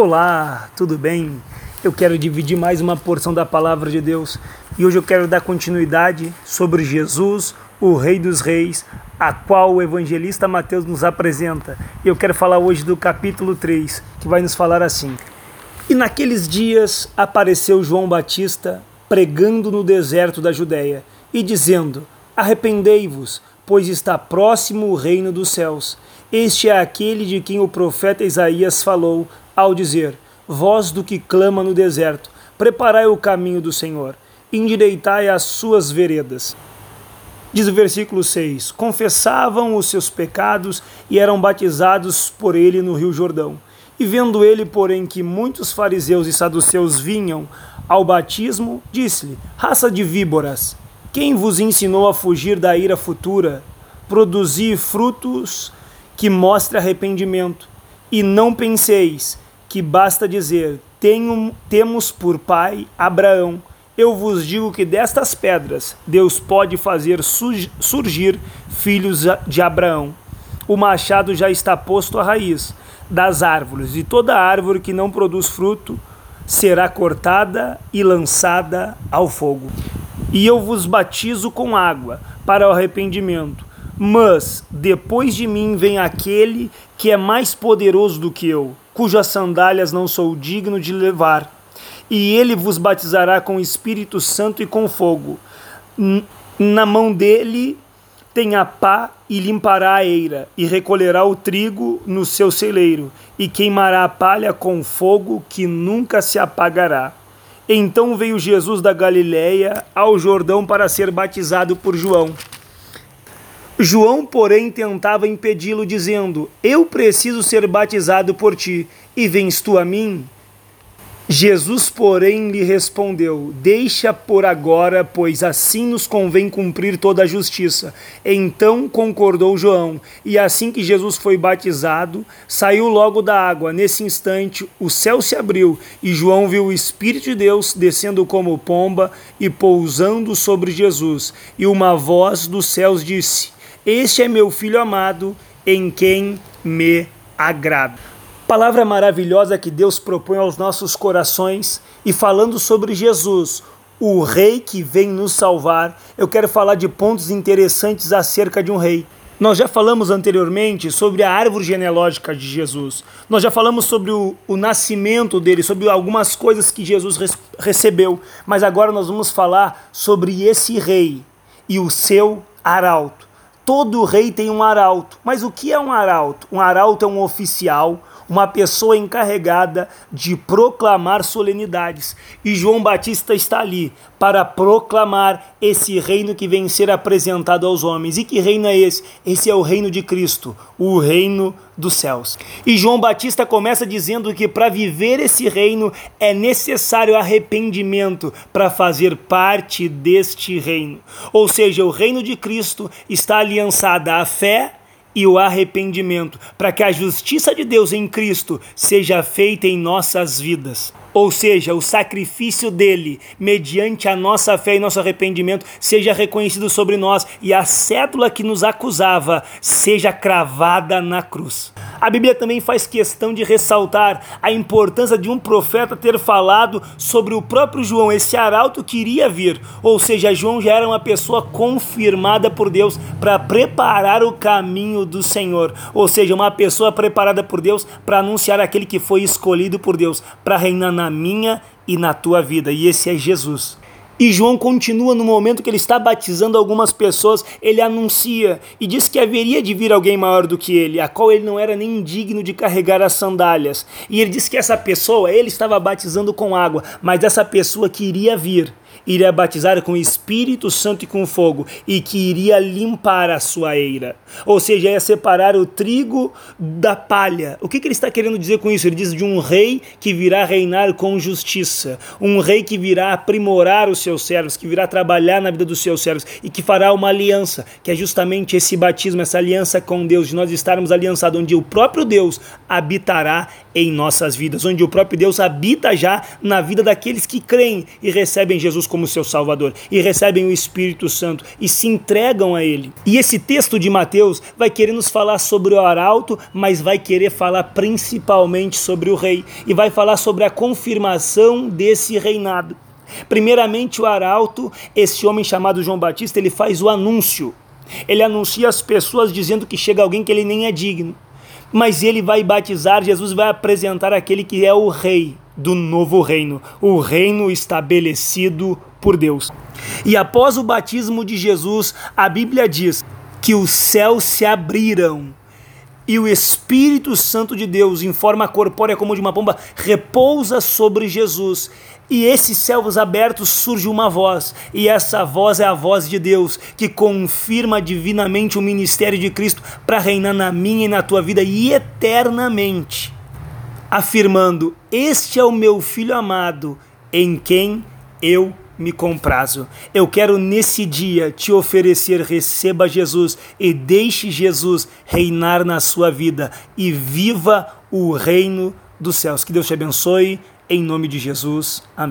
Olá, tudo bem? Eu quero dividir mais uma porção da palavra de Deus e hoje eu quero dar continuidade sobre Jesus, o Rei dos Reis, a qual o evangelista Mateus nos apresenta. Eu quero falar hoje do capítulo 3, que vai nos falar assim: E naqueles dias apareceu João Batista pregando no deserto da Judéia e dizendo: Arrependei-vos, pois está próximo o reino dos céus. Este é aquele de quem o profeta Isaías falou ao dizer: Voz do que clama no deserto, preparai o caminho do Senhor, endireitai as suas veredas. Diz o versículo 6: Confessavam os seus pecados e eram batizados por ele no Rio Jordão. E vendo ele, porém, que muitos fariseus e saduceus vinham ao batismo, disse-lhe: Raça de víboras, quem vos ensinou a fugir da ira futura? Produzi frutos que mostrem arrependimento. E não penseis que basta dizer: Tenho, temos por pai Abraão. Eu vos digo que destas pedras Deus pode fazer surgir filhos de Abraão. O machado já está posto à raiz das árvores, e toda árvore que não produz fruto será cortada e lançada ao fogo. E eu vos batizo com água para o arrependimento. Mas depois de mim vem aquele que é mais poderoso do que eu cujas sandálias não sou digno de levar. E ele vos batizará com Espírito Santo e com fogo. Na mão dele tem a pá e limpará a eira, e recolherá o trigo no seu celeiro, e queimará a palha com fogo que nunca se apagará. Então veio Jesus da Galiléia ao Jordão para ser batizado por João. João, porém, tentava impedi-lo, dizendo: Eu preciso ser batizado por ti, e vens tu a mim? Jesus, porém, lhe respondeu: Deixa por agora, pois assim nos convém cumprir toda a justiça. Então concordou João, e assim que Jesus foi batizado, saiu logo da água. Nesse instante, o céu se abriu, e João viu o Espírito de Deus descendo como pomba e pousando sobre Jesus. E uma voz dos céus disse: este é meu filho amado, em quem me agrado. Palavra maravilhosa que Deus propõe aos nossos corações e falando sobre Jesus, o rei que vem nos salvar, eu quero falar de pontos interessantes acerca de um rei. Nós já falamos anteriormente sobre a árvore genealógica de Jesus. Nós já falamos sobre o, o nascimento dele, sobre algumas coisas que Jesus res, recebeu. Mas agora nós vamos falar sobre esse rei e o seu arauto. Todo rei tem um arauto. Mas o que é um arauto? Um arauto é um oficial, uma pessoa encarregada de proclamar solenidades. E João Batista está ali para proclamar esse reino que vem ser apresentado aos homens. E que reino é esse? Esse é o reino de Cristo, o reino dos céus. E João Batista começa dizendo que para viver esse reino é necessário arrependimento para fazer parte deste reino. Ou seja, o reino de Cristo está aliançado à fé e o arrependimento, para que a justiça de Deus em Cristo seja feita em nossas vidas. Ou seja, o sacrifício dele, mediante a nossa fé e nosso arrependimento, seja reconhecido sobre nós e a cédula que nos acusava seja cravada na cruz. A Bíblia também faz questão de ressaltar a importância de um profeta ter falado sobre o próprio João, esse arauto que iria vir. Ou seja, João já era uma pessoa confirmada por Deus para preparar o caminho do Senhor. Ou seja, uma pessoa preparada por Deus para anunciar aquele que foi escolhido por Deus para reinar na minha e na tua vida. E esse é Jesus. E João continua no momento que ele está batizando algumas pessoas, ele anuncia e diz que haveria de vir alguém maior do que ele, a qual ele não era nem digno de carregar as sandálias. E ele diz que essa pessoa, ele estava batizando com água, mas essa pessoa que iria vir, iria batizar com o Espírito Santo e com fogo, e que iria limpar a sua eira. Ou seja, ia separar o trigo da palha. O que, que ele está querendo dizer com isso? Ele diz de um rei que virá reinar com justiça, um rei que virá aprimorar os seus servos, que virá trabalhar na vida dos seus servos e que fará uma aliança, que é justamente esse batismo, essa aliança com Deus, de nós estarmos aliançados, onde o próprio Deus habitará em nossas vidas, onde o próprio Deus habita já na vida daqueles que creem e recebem Jesus como como seu Salvador e recebem o Espírito Santo e se entregam a Ele. E esse texto de Mateus vai querer nos falar sobre o arauto, mas vai querer falar principalmente sobre o rei e vai falar sobre a confirmação desse reinado. Primeiramente, o arauto, esse homem chamado João Batista, ele faz o anúncio. Ele anuncia às pessoas dizendo que chega alguém que ele nem é digno. Mas ele vai batizar, Jesus vai apresentar aquele que é o rei do novo reino, o reino estabelecido por Deus. E após o batismo de Jesus, a Bíblia diz que os céus se abriram e o Espírito Santo de Deus, em forma corpórea como de uma pomba, repousa sobre Jesus. E esses céus abertos surge uma voz, e essa voz é a voz de Deus, que confirma divinamente o ministério de Cristo para reinar na minha e na tua vida e eternamente, afirmando: Este é o meu filho amado, em quem eu me comprazo. Eu quero nesse dia te oferecer, receba Jesus e deixe Jesus reinar na sua vida e viva o reino dos céus. Que Deus te abençoe, em nome de Jesus. Amém.